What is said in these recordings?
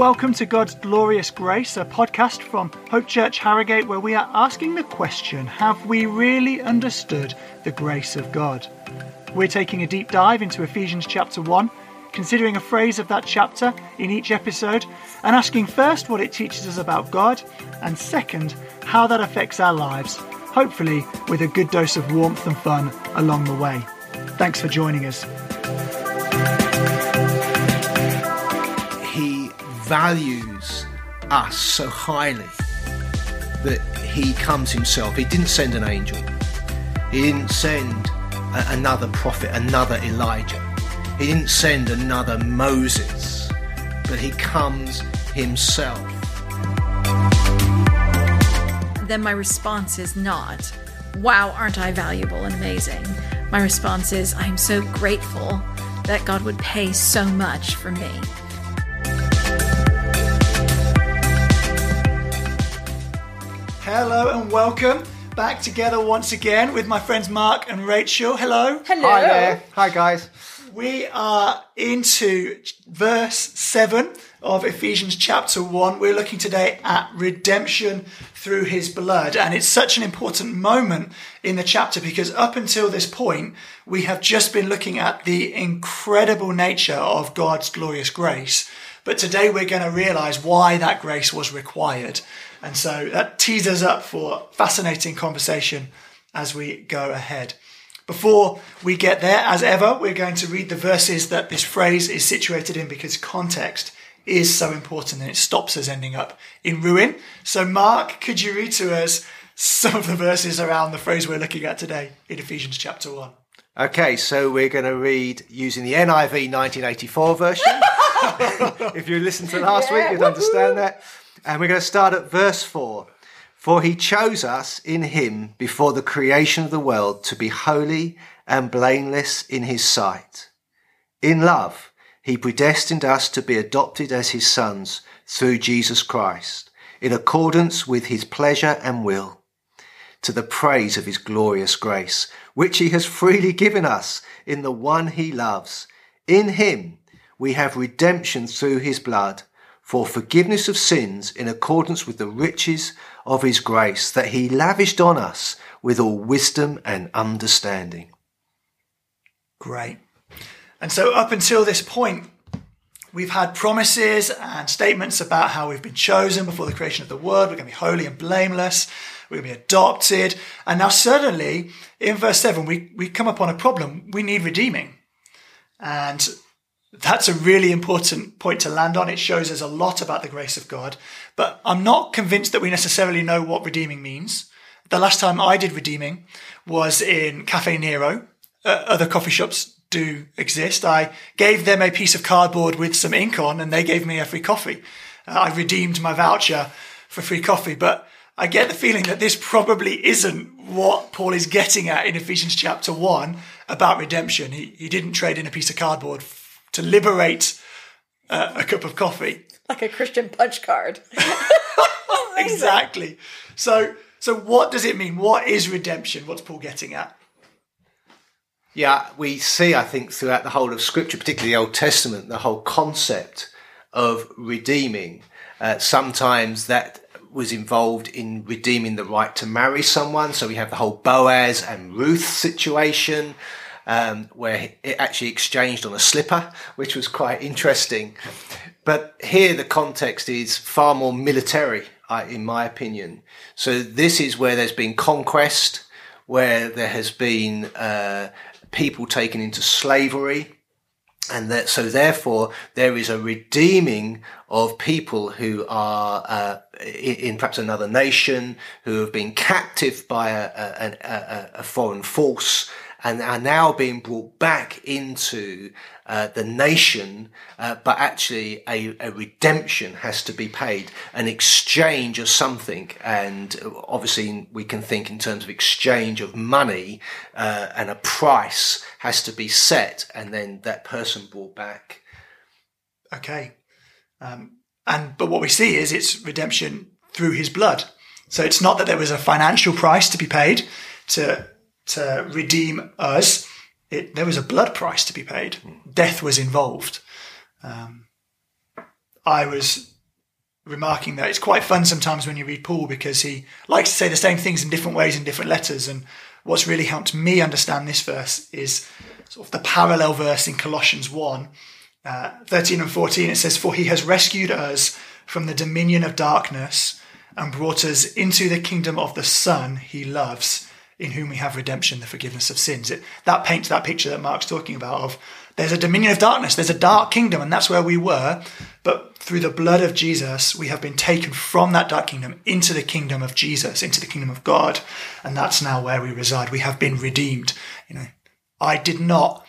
Welcome to God's Glorious Grace, a podcast from Hope Church Harrogate, where we are asking the question Have we really understood the grace of God? We're taking a deep dive into Ephesians chapter 1, considering a phrase of that chapter in each episode, and asking first what it teaches us about God, and second, how that affects our lives, hopefully with a good dose of warmth and fun along the way. Thanks for joining us. Values us so highly that he comes himself. He didn't send an angel. He didn't send a- another prophet, another Elijah. He didn't send another Moses, but he comes himself. then my response is not, wow, aren't I valuable and amazing? My response is, I'm so grateful that God would pay so much for me. Hello and welcome back together once again with my friends Mark and Rachel. Hello. Hello. Hi there. Hi guys. We are into verse 7 of Ephesians chapter 1. We're looking today at redemption through his blood. And it's such an important moment in the chapter because up until this point, we have just been looking at the incredible nature of God's glorious grace. But today we're going to realize why that grace was required. And so that tees us up for fascinating conversation as we go ahead. Before we get there, as ever, we're going to read the verses that this phrase is situated in because context is so important and it stops us ending up in ruin. So, Mark, could you read to us some of the verses around the phrase we're looking at today in Ephesians chapter 1? Okay, so we're going to read using the NIV 1984 version. if you listened to last week, you'd understand that. And we're going to start at verse 4. For he chose us in him before the creation of the world to be holy and blameless in his sight. In love, he predestined us to be adopted as his sons through Jesus Christ, in accordance with his pleasure and will, to the praise of his glorious grace, which he has freely given us in the one he loves. In him we have redemption through his blood for forgiveness of sins in accordance with the riches of his grace that he lavished on us with all wisdom and understanding. Great. And so, up until this point, we've had promises and statements about how we've been chosen before the creation of the world. We're going to be holy and blameless. We're going to be adopted. And now, suddenly, in verse 7, we, we come upon a problem. We need redeeming. And that's a really important point to land on. It shows us a lot about the grace of God. But I'm not convinced that we necessarily know what redeeming means. The last time I did redeeming was in Cafe Nero. Uh, other coffee shops do exist. I gave them a piece of cardboard with some ink on and they gave me a free coffee. Uh, I redeemed my voucher for free coffee, but I get the feeling that this probably isn't what Paul is getting at in Ephesians chapter 1 about redemption. He, he didn't trade in a piece of cardboard to liberate uh, a cup of coffee. Like a Christian punch card. Exactly. So, so what does it mean? What is redemption? What's Paul getting at? Yeah, we see, I think, throughout the whole of Scripture, particularly the Old Testament, the whole concept of redeeming. Uh, sometimes that was involved in redeeming the right to marry someone. So we have the whole Boaz and Ruth situation, um, where it actually exchanged on a slipper, which was quite interesting. But here the context is far more military, in my opinion. So this is where there's been conquest, where there has been uh, people taken into slavery, and that so therefore there is a redeeming of people who are uh, in, in perhaps another nation who have been captive by a, a, a, a foreign force and are now being brought back into uh, the nation, uh, but actually a, a redemption has to be paid, an exchange of something, and obviously we can think in terms of exchange of money, uh, and a price has to be set, and then that person brought back. Okay. Um, and but what we see is it's redemption through his blood. So it's not that there was a financial price to be paid to to redeem us. It, there was a blood price to be paid. Death was involved. Um, I was remarking that it's quite fun sometimes when you read Paul because he likes to say the same things in different ways in different letters. And what's really helped me understand this verse is sort of the parallel verse in Colossians 1, uh, 13 and 14. It says, For he has rescued us from the dominion of darkness and brought us into the kingdom of the Son he loves, in whom we have redemption, the forgiveness of sins. It, that paints that picture that Mark's talking about of there's a dominion of darkness, there's a dark kingdom, and that's where we were. But through the blood of Jesus, we have been taken from that dark kingdom into the kingdom of Jesus, into the kingdom of God, and that's now where we reside. We have been redeemed. You know, I did not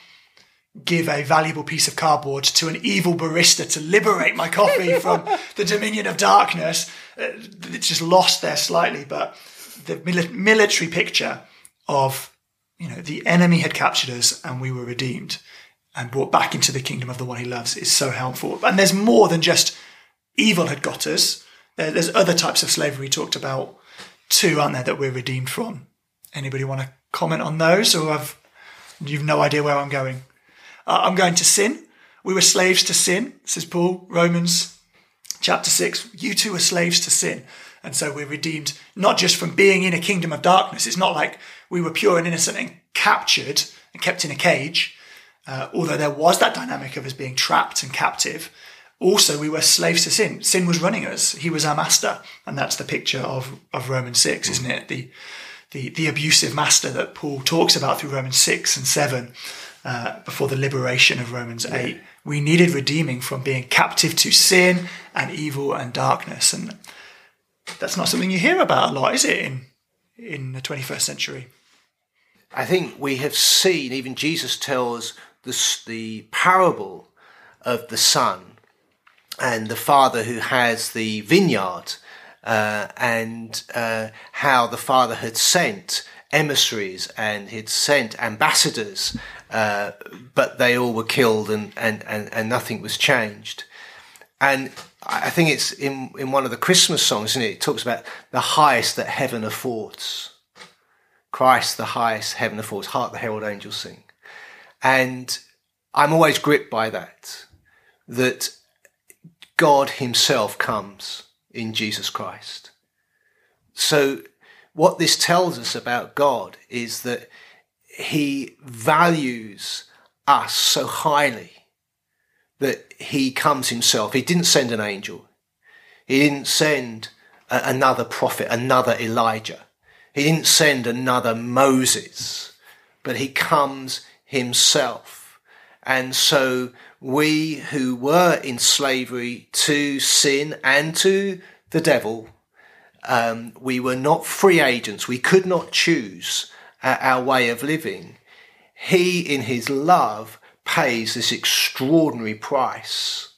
give a valuable piece of cardboard to an evil barista to liberate my coffee from the dominion of darkness. Uh, it's just lost there slightly, but the military picture of you know the enemy had captured us and we were redeemed and brought back into the kingdom of the one he loves is so helpful. And there's more than just evil had got us. There's other types of slavery talked about too, aren't there, that we're redeemed from? Anybody want to comment on those, or have you've no idea where I'm going? Uh, I'm going to sin. We were slaves to sin, says Paul, Romans chapter 6. You two are slaves to sin. And so we're redeemed not just from being in a kingdom of darkness. It's not like we were pure and innocent and captured and kept in a cage. Uh, although there was that dynamic of us being trapped and captive, also we were slaves to sin. Sin was running us. He was our master. And that's the picture of, of Romans 6, isn't it? The, the, the abusive master that Paul talks about through Romans 6 and 7 uh, before the liberation of Romans 8. We needed redeeming from being captive to sin and evil and darkness. And that's not something you hear about a lot, is it, in, in the 21st century? I think we have seen, even Jesus tells the, the parable of the son and the father who has the vineyard uh, and uh, how the father had sent emissaries and he'd sent ambassadors, uh, but they all were killed and, and, and, and nothing was changed. And I think it's in, in one of the Christmas songs, isn't it? It talks about the highest that heaven affords. Christ, the highest heaven affords. Hark the herald angels sing. And I'm always gripped by that, that God himself comes in Jesus Christ. So what this tells us about God is that he values us so highly that he comes himself. He didn't send an angel. He didn't send a, another prophet, another Elijah. He didn't send another Moses, but he comes himself. And so we who were in slavery to sin and to the devil um, we were not free agents. We could not choose uh, our way of living. He, in his love, pays this extraordinary price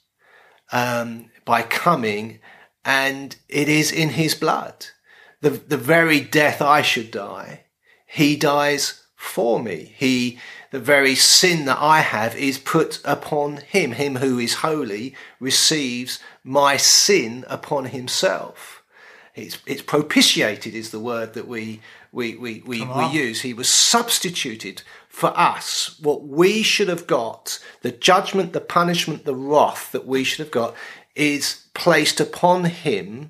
um, by coming, and it is in his blood. The, the very death I should die, he dies for me. He, the very sin that I have is put upon him. Him who is holy receives my sin upon himself. It's, it's propitiated is the word that we, we, we, we, we use. He was substituted for us. What we should have got, the judgment, the punishment, the wrath that we should have got is placed upon him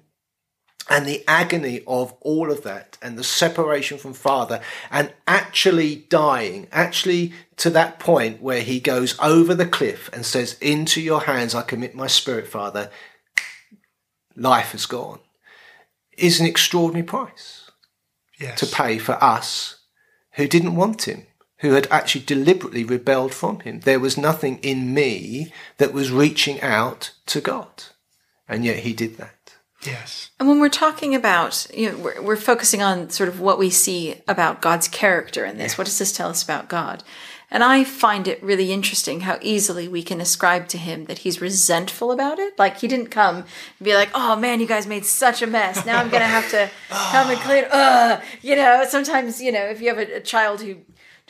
and the agony of all of that and the separation from father and actually dying actually to that point where he goes over the cliff and says into your hands i commit my spirit father life has gone is an extraordinary price yes. to pay for us who didn't want him, who had actually deliberately rebelled from him. There was nothing in me that was reaching out to God. And yet he did that. Yes. And when we're talking about, you know, we're, we're focusing on sort of what we see about God's character in this. What does this tell us about God? And I find it really interesting how easily we can ascribe to him that he's resentful about it. Like he didn't come and be like, "Oh man, you guys made such a mess. Now I'm gonna have to come and clean." Ugh. You know, sometimes you know if you have a, a child who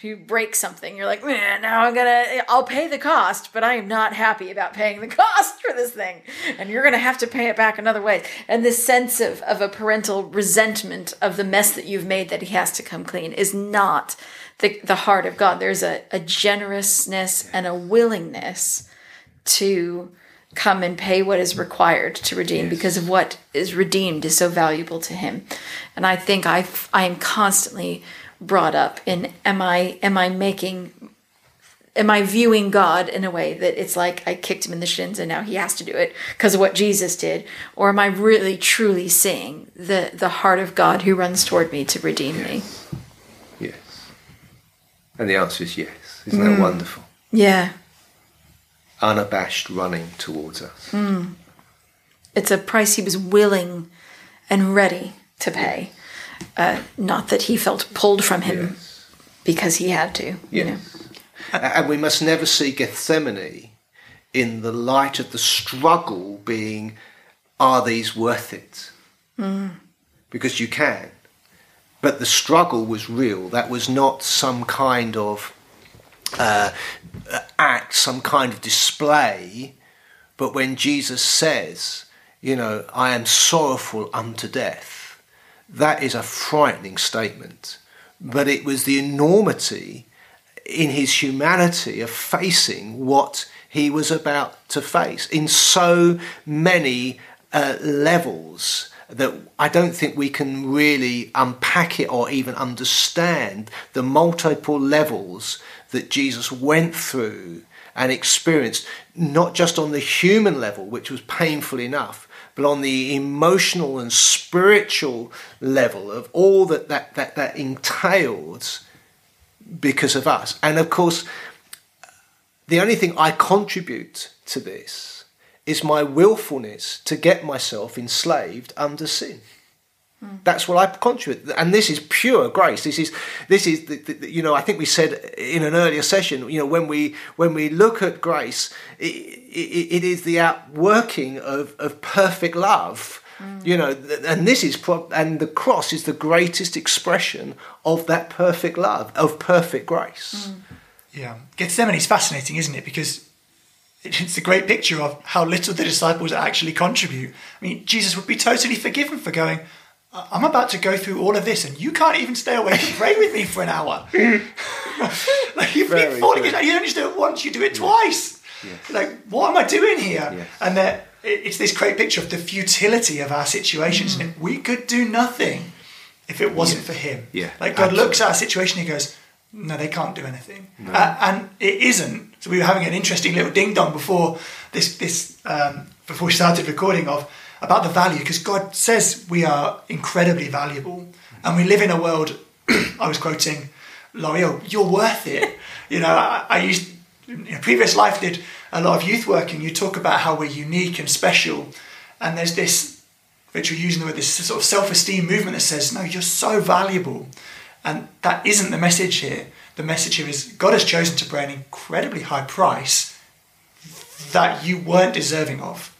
who break something, you're like, "Man, now I'm gonna I'll pay the cost, but I am not happy about paying the cost for this thing, and you're gonna have to pay it back another way." And this sense of of a parental resentment of the mess that you've made that he has to come clean is not the, the heart of God. There's a, a generousness and a willingness to come and pay what is required to redeem because of what is redeemed is so valuable to him. And I think I I am constantly brought up in am I am I making am I viewing God in a way that it's like I kicked him in the shins and now he has to do it because of what Jesus did? Or am I really truly seeing the, the heart of God who runs toward me to redeem yes. me? Yes. And the answer is yes. Isn't that mm. wonderful? Yeah. Unabashed running towards us. Mm. It's a price he was willing and ready to pay. Uh, not that he felt pulled from him Yes. because he had to. You know. And we must never see Gethsemane in the light of the struggle being, are these worth it? Because you can. But the struggle was real. That was not some kind of uh, act, some kind of display. But when Jesus says, you know, I am sorrowful unto death, that is a frightening statement. But it was the enormity in his humanity of facing what he was about to face in so many uh, levels that I don't think we can really unpack it or even understand the multiple levels that Jesus went through and experienced, not just on the human level, which was painful enough, but on the emotional and spiritual level of all that that, that, that entailed because of us. And of course, the only thing I contribute to this is my willfulness to get myself enslaved under sin. That's what I contribute, and this is pure grace. This is this is the, the, you know I think we said in an earlier session. You know when we when we look at grace, it, it, it is the outworking of of perfect love. Mm. You know, and this is pro- and the cross is the greatest expression of that perfect love of perfect grace. Mm. Yeah. Gethsemane is fascinating, isn't it? Because it's a great picture of how little the disciples actually contribute. I mean, Jesus would be totally forgiven for going, "I- I'm about to go through all of this and you can't even stay away and pray with me for an hour. like, you've Very been falling good. in, you don't just do it once, you do it twice. Like, what am I doing here? Yes. And that it's this great picture of the futility of our situations. And we could do nothing if it wasn't for Him. Yeah, Like, God absolutely. looks at our situation, He goes, no, they can't do anything. Uh, and it isn't. So we were having an interesting little ding dong before this, this um, before we started recording of about the value, because God says we are incredibly valuable, and we live in a world. I was quoting L'Oreal, "You're worth it." You know, I, I used in a previous life did a lot of youth work, and you talk about how we're unique and special, and there's this which we're using the word this sort of self-esteem movement that says, no, you're so valuable. And that isn't the message here. The message here is God has chosen to pay an incredibly high price that you weren't deserving of.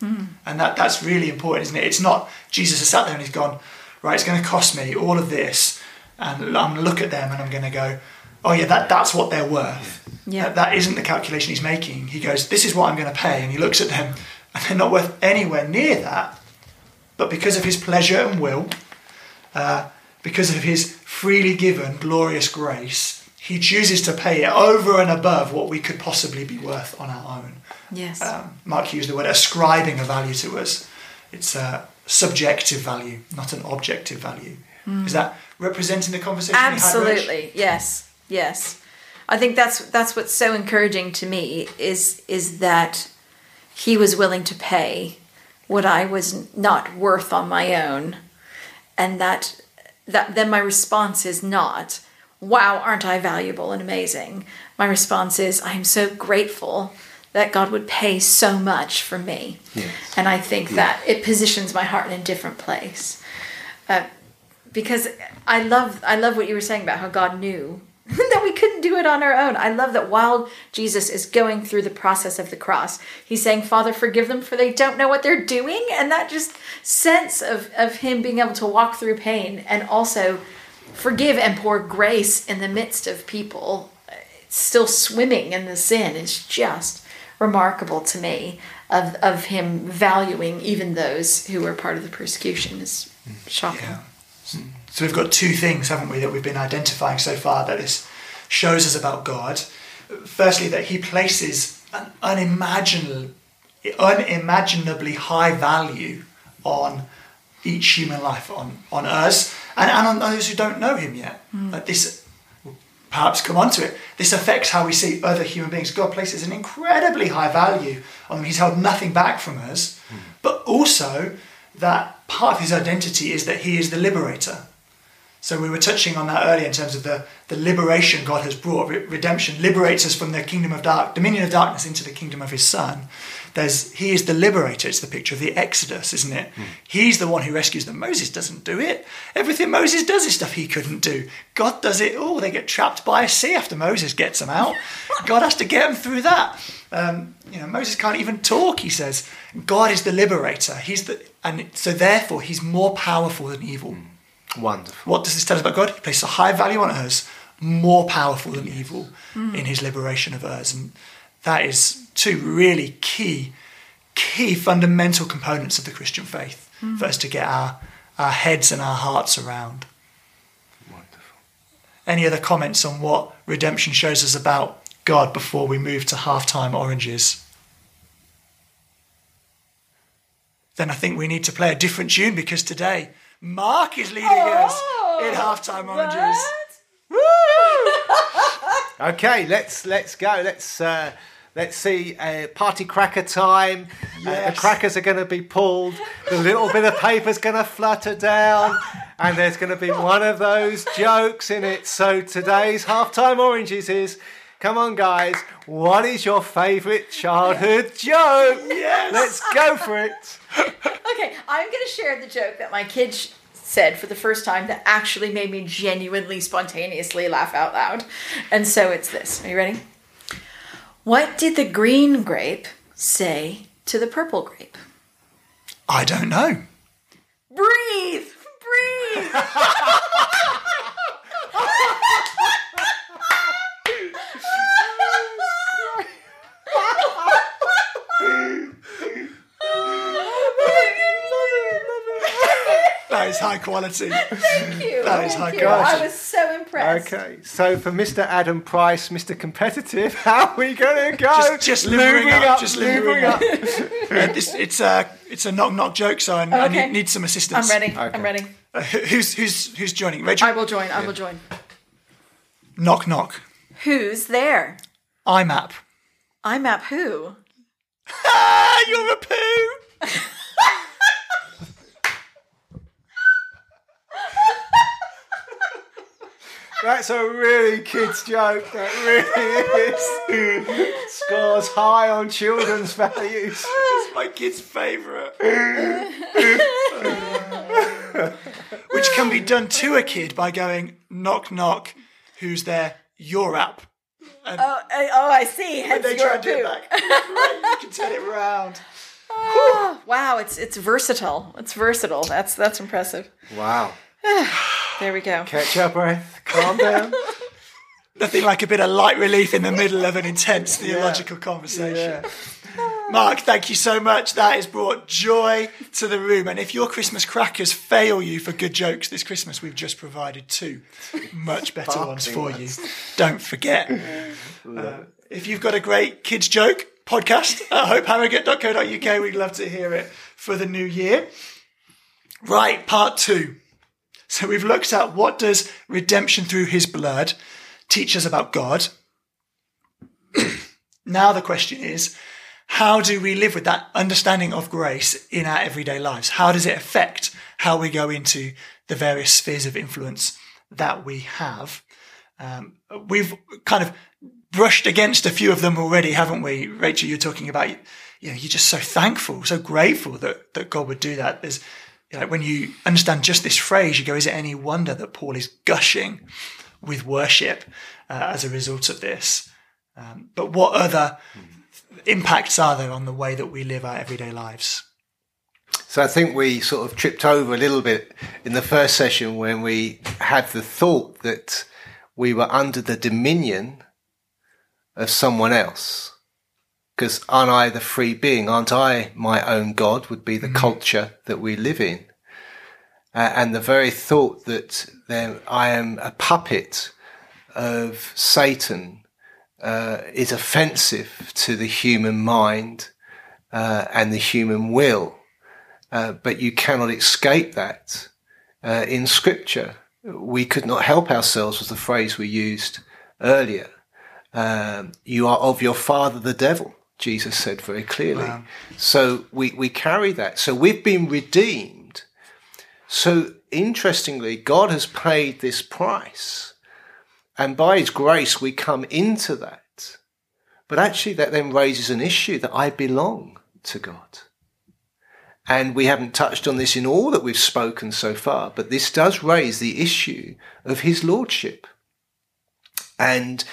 And that, that's really important, isn't it? It's not Jesus has sat there and he's gone, right, it's going to cost me all of this. And I'm going to look at them and I'm going to go, oh, yeah, that, that's what they're worth. Yeah. That, that isn't the calculation he's making. He goes, this is what I'm going to pay. And he looks at them and they're not worth anywhere near that. But because of his pleasure and will, uh, because of his freely given glorious grace, he chooses to pay it over and above what we could possibly be worth on our own. Yes. Um, Mark used the word ascribing a value to us. It's a subjective value, not an objective value. Is that representing the conversation? we had, Absolutely. Yes. Yes. I think that's that's what's so encouraging to me is is that he was willing to pay what I was not worth on my own and that that then my response is not wow aren't I valuable and amazing my response is I'm so grateful that God would pay so much for me Yes. and I think that it positions my heart in a different place uh, because I love I love what you were saying about how God knew that we couldn't do it on our own. I love that while Jesus is going through the process of the cross, he's saying, "Father, forgive them for they don't know what they're doing." And that just sense of of him being able to walk through pain and also forgive and pour grace in the midst of people still swimming in the sin is just remarkable to me of of him valuing even those who were part of the persecution is shocking. Yeah. So we've got two things, haven't we, that we've been identifying so far that this shows us about God. Firstly, that He places an unimaginable, unimaginably high value on each human life, on, on us, and, and on those who don't know him yet. Hmm. Like this, we'll perhaps come on to it. This affects how we see other human beings. God places an incredibly high value on them. He's held nothing back from us, hmm. but also that part of his identity is that he is the liberator. So we were touching on that earlier in terms of the, the liberation God has brought. Re- redemption liberates us from the kingdom of dark, dominion of darkness into the kingdom of His Son. There's he is the liberator. It's the picture of the Exodus, isn't it? Hmm. He's the one who rescues them. Moses doesn't do it. Everything Moses does is stuff he couldn't do. God does it all. They get trapped by a sea after Moses gets them out. God has to get them through that. Um, you know, Moses can't even talk. He says, God is the liberator. He's the, and so therefore he's more powerful than evil. Hmm. Wonderful. What does this tell us about God? He places a high value on us, more powerful than evil hmm. in his liberation of us. And that is two really key, key fundamental components of the Christian faith hmm. for us to get our, our heads and our hearts around. Wonderful. Any other comments on what redemption shows us about God before we move to halftime oranges? Then I think we need to play a different tune because today Mark is leading us oh, in halftime oranges. Okay, let's let's go. Let's uh, let's see uh, party cracker time. Uh, the crackers are going to be pulled. The little bit of paper's going to flutter down, and there's going to be one of those jokes in it. So today's halftime oranges is. Come on, guys. What is your favourite childhood joke? Yes. Let's go for it. Okay, I'm going to share the joke that my kid sh- said for the first time that actually made me genuinely, spontaneously laugh out loud. And so it's this. Are you ready? What did the green grape say to the purple grape? I don't know. Breathe! Breathe! That is high quality. Thank you. That is Thank high you. quality. I was so impressed. Okay, so for Mr. Adam Price, Mr. Competitive, how are we going to go? Just- just limbering Lubing up, just limbering up. Uh, this, it's a it's a knock knock joke, so I, I Okay. need, need some assistance. I'm ready. Okay. I'm ready. Uh, who's who's who's joining? Rachel. I will join. I will join. knock knock. Who's there? IMAP. I'm at who? Ah, you're a poo. That's a really kids joke. That really is. Scores high on children's values. It's my kid's favourite. Which can be done to a kid by going knock knock. Who's there? Your app. Oh, I, oh, I see. Hence They your try and do it back. Right, you can turn it round. Oh, wow, it's it's versatile. It's versatile. That's that's impressive. Wow. There we go. Catch your breath. Calm down. Nothing like a bit of light relief in the middle of an intense theological conversation. Mark, thank you so much. That has brought joy to the room. And if your Christmas crackers fail you for good jokes this Christmas, we've just provided two much better ones for you. Don't forget. Uh, if you've got a great kids joke podcast at hopeharrogate.co.uk, we'd love to hear it for the new year. Right, part two. So we've looked at what does redemption through his blood teach us about God. now the question is, how do we live with that understanding of grace in our everyday lives? How does it affect how we go into the various spheres of influence that we have? Um, we've kind of brushed against a few of them already, haven't we? Rachel, you're talking about, you know, you're just so thankful, so grateful that, that God would do that. There's, know, when you understand just this phrase, you go, is it any wonder that Paul is gushing with worship uh, as a result of this? Um, but what other impacts are there on the way that we live our everyday lives? So I think we sort of tripped over a little bit in the first session when we had the thought that we were under the dominion of someone else. Because aren't I the free being? Aren't I my own God? Would be the culture that we live in. Uh, and the very thought that then I am a puppet of Satan uh, is offensive to the human mind uh, and the human will. Uh, but you cannot escape that uh, in Scripture. We could not help ourselves, was the phrase we used earlier. Um, you are of your father, the devil, Jesus said very clearly. Wow. So we, we carry that. So we've been redeemed. So interestingly, God has paid this price. And by his grace, we come into that. But actually, that then raises an issue that I belong to God. And we haven't touched on this in all that we've spoken so far, but this does raise the issue of his lordship. And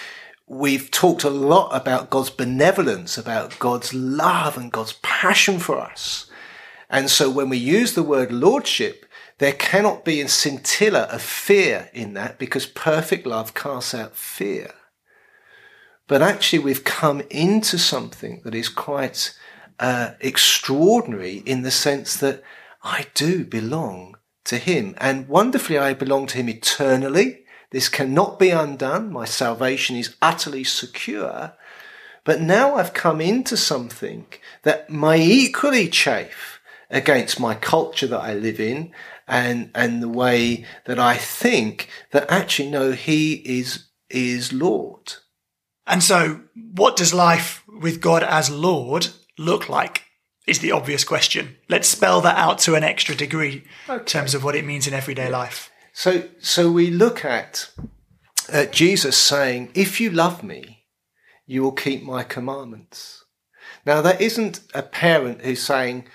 we've talked a lot about God's benevolence, about God's love and God's passion for us. And so when we use the word lordship, there cannot be a scintilla of fear in that because perfect love casts out fear. But actually we've come into something that is quite uh, extraordinary in the sense that I do belong to him and wonderfully I belong to him eternally this cannot be undone. My salvation is utterly secure. But now I've come into something that may equally chafe against my culture that I live in and, and the way that I think that actually, no, he is, is Lord. And so what does life with God as Lord look like? Is the obvious question. Let's spell that out to an extra degree okay. in terms of what it means in everyday life. So, so we look at uh, Jesus saying, if you love me, you will keep my commandments. Now, that isn't a parent who's saying,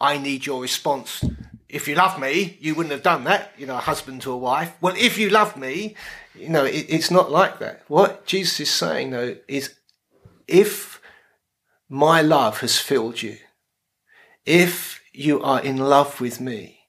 I need your response. If you love me, you wouldn't have done that, you know, a husband to a wife. Well, if you love me, you know, it, it's not like that. What Jesus is saying, though, is if my love has filled you, if you are in love with me,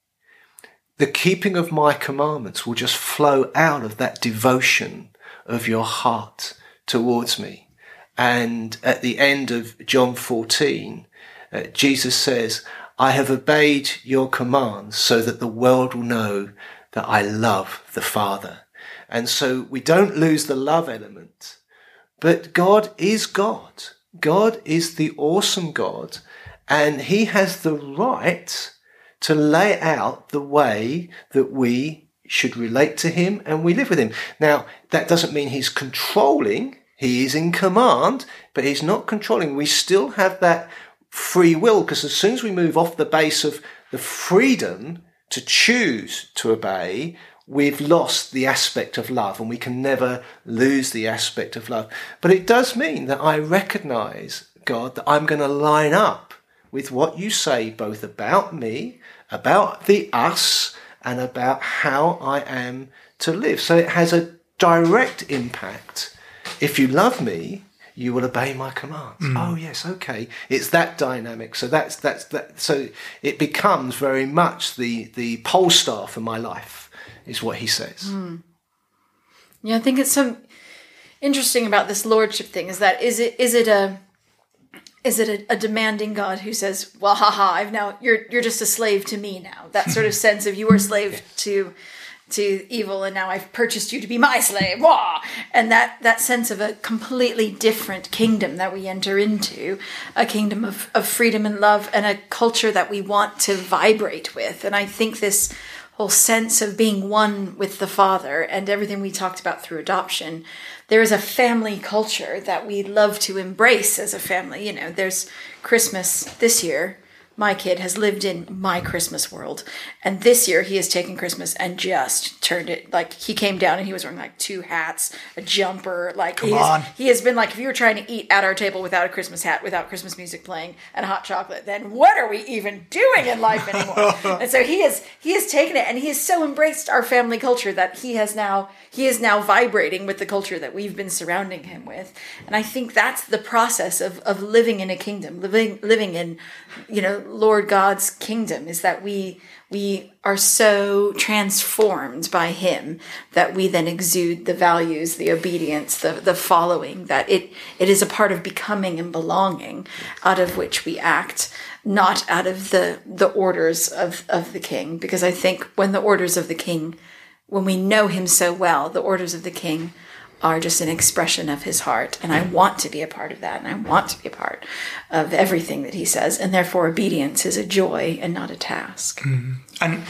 the keeping of my commandments will just flow out of that devotion of your heart towards me. And at the end of John 14, uh, Jesus says, I have obeyed your commands so that the world will know that I love the Father. And so we don't lose the love element, but God is God. God is the awesome God and he has the right to lay out the way that we should relate to him and we live with him. Now, that doesn't mean he's controlling. He is in command, but he's not controlling. We still have that free will because as soon as we move off the base of the freedom to choose to obey, we've lost the aspect of love and we can never lose the aspect of love. But it does mean that I recognize, God, that I'm going to line up with what you say both about me, about the us, and about how I am to live. So it has a direct impact. If you love me, you will obey my commands. Mm. Oh yes, okay. It's that dynamic. So that's that's that. So it becomes very much the the pole star for my life, is what he says. Mm. Yeah, I think it's so interesting about this lordship thing. Is that is it is it a is it a, a, demanding God who says, "Well, haha, I've now you're you're just a slave to me now." That sort of sense of you were a slave to to evil, and now I've purchased you to be my slave. Wah! And that that sense of a completely different kingdom that we enter into, a kingdom of of freedom and love, and a culture that we want to vibrate with. And I think this whole sense of being one with the Father and everything we talked about through adoption there is a family culture that we love to embrace as a family. You know, there's Christmas this year my kid has lived in my Christmas world. And this year he has taken Christmas and just turned it like he came down and he was wearing like two hats, a jumper. Like Come on. he has been like, if you were trying to eat at our table without a Christmas hat, without Christmas music playing and hot chocolate, then what are we even doing in life anymore? and so he has he has taken it and he has so embraced our family culture that he has now he is now vibrating with the culture that we've been surrounding him with. And I think that's the process of of living in a kingdom, living living in, you know, Lord God's kingdom is that we we are so transformed by him that we then exude the values the obedience the, the following that it it is a part of becoming and belonging out of which we act not out of the the orders of of the king. Because i think when the orders of the king when we know him so well the orders of the king are just an expression of his heart. And I want to be a part of that. And I want to be a part of everything that he says. And therefore, obedience is a joy and not a task. Mm-hmm. And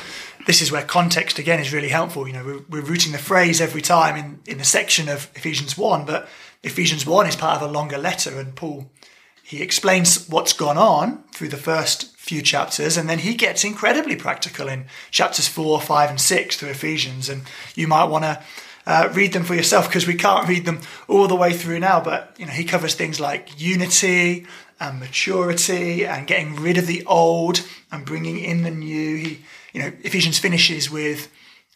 this is where context again is really helpful. You know, we're, we're rooting the phrase every time in, in the section of Ephesians 1, but Ephesians 1 is part of a longer letter. And Paul, he explains what's gone on through the first few chapters, and then he gets incredibly practical in chapters 4, 5, and 6 through Ephesians. And you might want to uh, read them for yourself because we can't read them all the way through now. But you know, he covers things like unity and maturity and getting rid of the old and bringing in the new. He, you know, Ephesians finishes with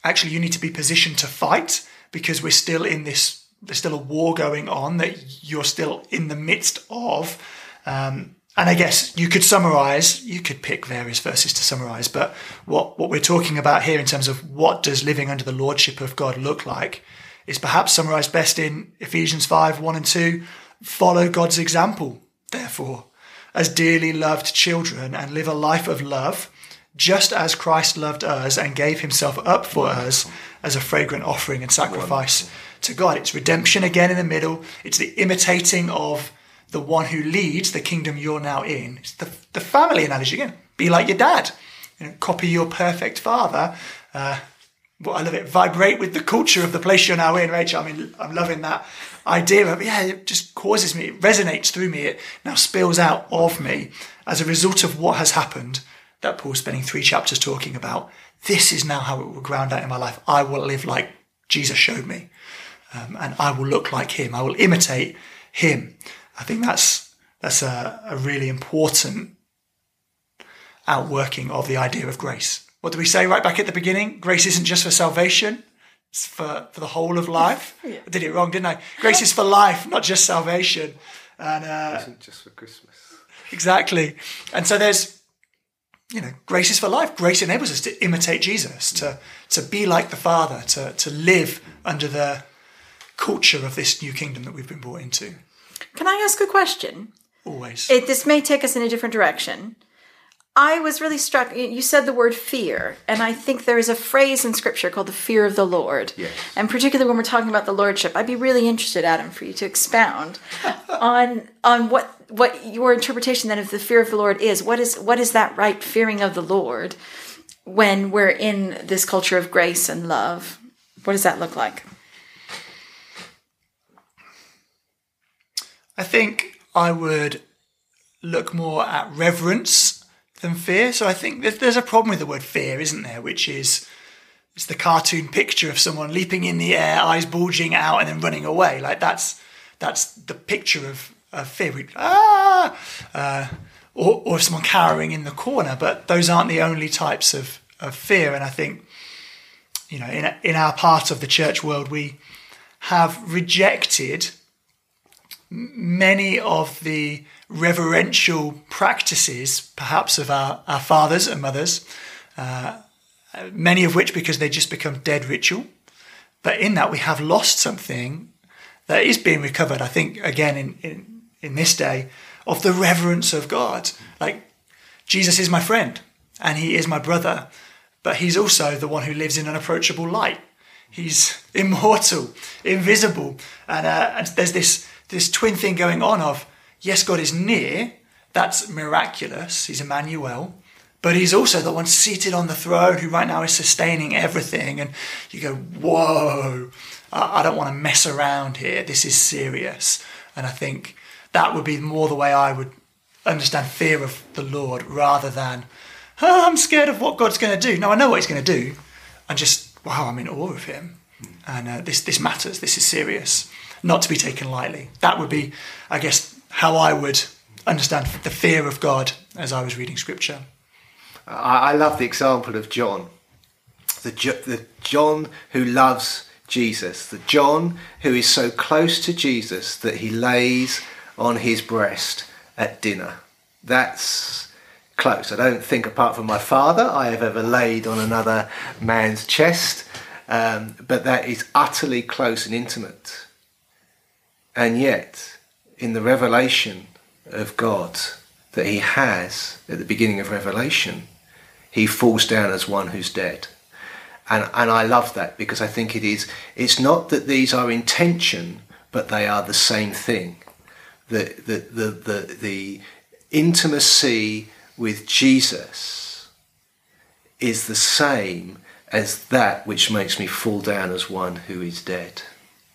actually you need to be positioned to fight because we're still in this. There's still a war going on that you're still in the midst of. Um, and I guess you could summarize, you could pick various verses to summarize, but what, what we're talking about here in terms of what does living under the lordship of God look like is perhaps summarized best in Ephesians 5 1 and 2. Follow God's example, therefore, as dearly loved children and live a life of love, just as Christ loved us and gave himself up for us as a fragrant offering and sacrifice to God. It's redemption again in the middle, it's the imitating of the one who leads the kingdom you're now in. It's the, the family analogy again. Be like your dad. You know, copy your perfect father. Uh, well, I love it. Vibrate with the culture of the place you're now in, Rachel. I mean, I'm loving that idea of, yeah, it just causes me, it resonates through me. It now spills out of me as a result of what has happened that Paul's spending three chapters talking about. This is now how it will ground out in my life. I will live like Jesus showed me. Um, and I will look like him. I will imitate him. I think that's that's a, a really important outworking of the idea of grace. What do we say right back at the beginning? Grace isn't just for salvation; it's for for the whole of life. Yeah. I did it wrong, didn't I? Grace is for life, not just salvation. And uh, Isn't just for Christmas. exactly. And so there's, you know, grace is for life. Grace enables us to imitate Jesus, to to be like the Father, to to live under the culture of this new kingdom that we've been brought into. Can I ask a question? Always. It, this may take us in a different direction. I was really struck. You said the word fear, and I think there is a phrase in Scripture called the fear of the Lord. Yes. And particularly when we're talking about the lordship, I'd be really interested, Adam, for you to expound on on what what your interpretation then of the fear of the Lord is. What is what is that right fearing of the Lord when we're in this culture of grace and love? What does that look like? I think I would look more at reverence than fear. So I think there's, a problem with the word fear, isn't there? Which is it's the cartoon picture of someone leaping in the air, eyes bulging out, and then running away. Like that's that's the picture of, of fear. We, ah, uh, or, or someone cowering in the corner. But those aren't the only types of, of fear. And I think you know in in our part of the church world we have rejected many of the reverential practices, perhaps of our, our fathers and mothers, uh, many of which because they just become dead ritual. But in that, we have lost something that is being recovered, I think, again, in, in, in this day, of the reverence of God. Like, Jesus is my friend and he is my brother, but he's also the one who lives in unapproachable light. He's immortal, invisible, and, uh, and there's this this twin thing going on of yes, God is near. That's miraculous. He's Emmanuel, but he's also the one seated on the throne who right now is sustaining everything. And you go, whoa! I, don't want to mess around here. This is serious. And I think that would be more the way I would understand fear of the Lord rather than oh, I'm scared of what God's going to do. No, I know what He's going to do. And just wow, I'm in awe of Him. And uh, this this matters. This is serious not to be taken lightly. That would be, I guess, how I would understand the fear of God as I was reading scripture. I, love the example of John, the, the John who loves Jesus, the John who is so close to Jesus that he lays on his breast at dinner. That's close. I don't think, apart from my father, I have ever laid on another man's chest, um, but that is utterly close and intimate. And yet, in the revelation of God that he has at the beginning of Revelation, he falls down as one who's dead. And, and I love that because I think it is, it's not that these are intention, but they are the same thing. The, the, the, the, the intimacy with Jesus is the same as that which makes me fall down as one who is dead.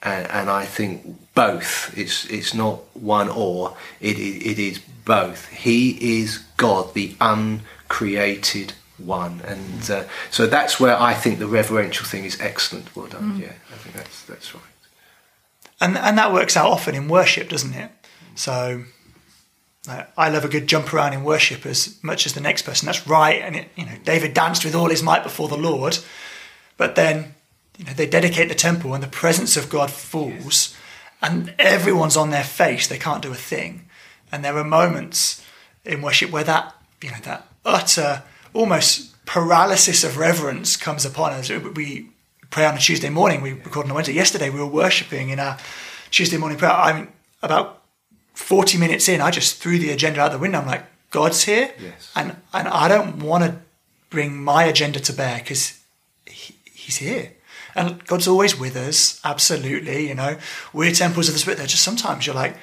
And, and I think both. It's, it's not one or, it, it, it is both. He is God, the uncreated one. And uh, so that's where I think the reverential thing is excellent. Well done. Yeah, I think that's, that's right. and and that works out often in worship, doesn't it? So uh, I love a good jump around in worship as much as the next person. That's right, and it, you know David danced with all his might before the Lord, but then you know they dedicate the temple and the presence of God falls, and everyone's on their face. They can't do a thing, and there are moments in worship where that you know that utter almost paralysis of reverence comes upon us. We pray on a Tuesday morning. We recorded on a Wednesday. Yesterday we were worshiping in our Tuesday morning prayer. I'm about 40 minutes in. I just threw the agenda out the window. I'm like, God's here, Yes. and and I don't want to bring my agenda to bear because he, He's here. And God's always with us, absolutely. You know, we're temples of the Spirit. There just sometimes you're like,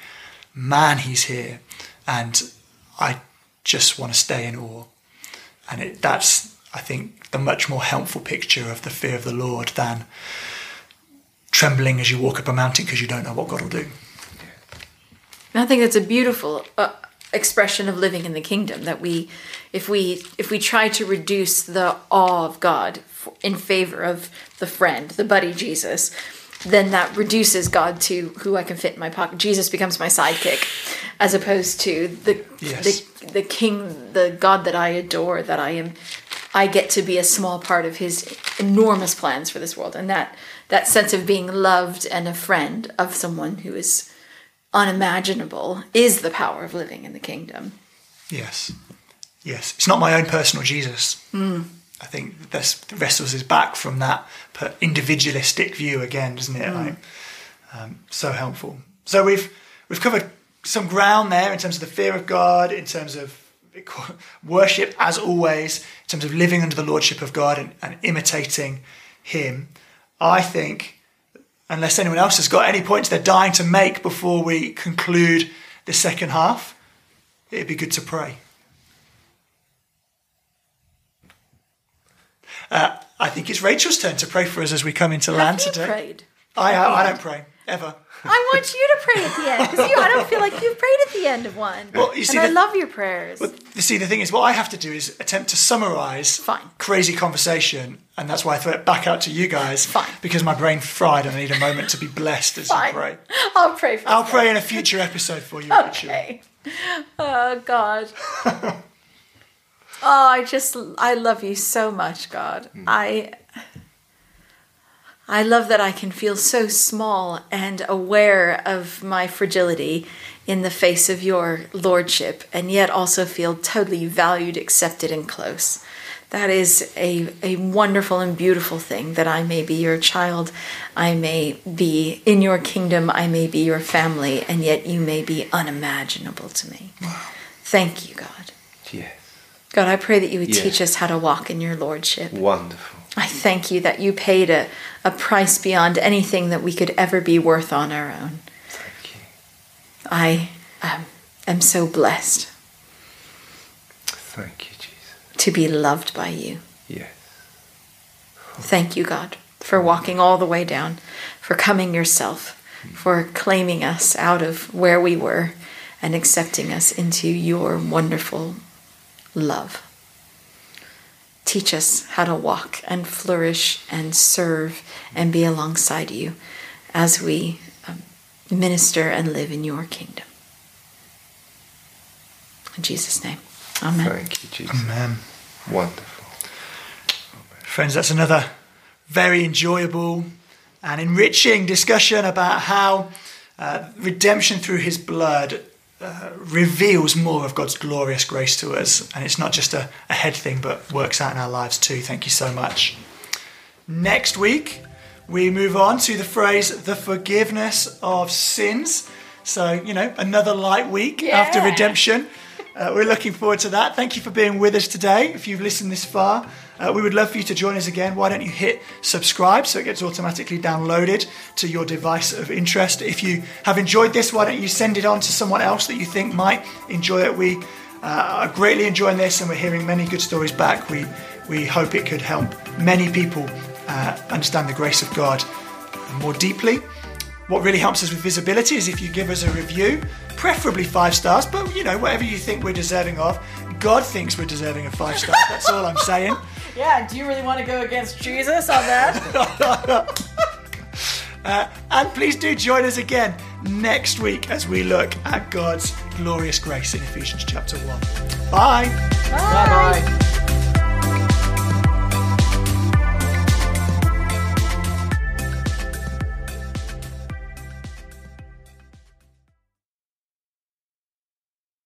man, He's here, and I just want to stay in awe. And it, that's, I think, the much more helpful picture of the fear of the Lord than trembling as you walk up a mountain because you don't know what God will do. I think that's a beautiful uh, expression of living in the kingdom. That we, if we, if we try to reduce the awe of God in favor of the friend, the buddy Jesus, then that reduces God to who I can fit in my pocket. Jesus becomes my sidekick, as opposed to the Yes. the the King, the God that I adore. That I am, I get to be a small part of His enormous plans for this world, and that that sense of being loved and a friend of someone who is unimaginable is the power of living in the kingdom. Yes. Yes. It's not my own personal Jesus. I think this wrestles us back from that individualistic view again, doesn't it? Like, um, so helpful. So we've we've covered some ground there in terms of the fear of God, in terms of worship, as always, in terms of living under the lordship of God and, and imitating Him. I think, unless anyone else has got any points they're dying to make before we conclude the second half, it'd be good to pray. Uh, I think it's Rachel's turn to pray for us as we come into land Have you today. prayed? I, I don't pray ever. I want you to pray at the end because. I don't feel like you've prayed at the end of one. Well, you see and I love your prayers. You see, the thing is, what I have to do is attempt to summarize Fine. crazy conversation, and that's why I throw it back out to you guys. Fine. Because my brain fried, and I need a moment to be blessed as Fine. you pray. I'll pray for. I'll you. pray in a future episode for you, Rachel. Okay. Oh God. oh, I just I love you so much, God. Hmm. I I love that I can feel so small and aware of my fragility in the face of your lordship and yet also feel totally valued, accepted and close. That is a, a wonderful and beautiful thing that I may be your child, I may be in your kingdom, I may be your family, and yet you may be unimaginable to me. Thank you, God. Yes. God, I pray that you would Yeah. teach us how to walk in your lordship. Wonderful. I thank you that you paid a, a price beyond anything that we could ever be worth on our own. Thank you. I um, am so blessed Thank you. To be loved by you. Yes. Thank you, God, for walking all the way down, for coming yourself, for claiming us out of where we were and accepting us into your wonderful love. Teach us how to walk and flourish and serve and be alongside you as we um, minister and live in your kingdom. In Jesus' name, amen. Thank you, Jesus. Amen. Wonderful. Friends, that's another very enjoyable and enriching discussion about how uh, redemption through his blood uh, reveals more of God's glorious grace to us. And it's not just a, a head thing, but works out in our lives too. Thank you so much. Next week, we move on to the phrase the forgiveness of sins. So, you know, another light week after redemption. Uh, we're looking forward to that. Thank you for being with us today. If you've listened this far, uh, we would love for you to join us again. Why don't you hit subscribe so it gets automatically downloaded to your device of interest? If you have enjoyed this, why don't you send it on to someone else that you think might enjoy it? We uh, are greatly enjoying this and we're hearing many good stories back. We, we hope it could help many people uh, understand the grace of God more deeply. What really helps us with visibility is if you give us a review, preferably five stars, but you know, whatever you think we're deserving of. God thinks we're deserving of five stars. That's all I'm saying. Yeah, do you really want to go against Jesus on that? uh, and please do join us again next week as we look at God's glorious grace in Ephesians chapter 1. Bye. Bye. Bye.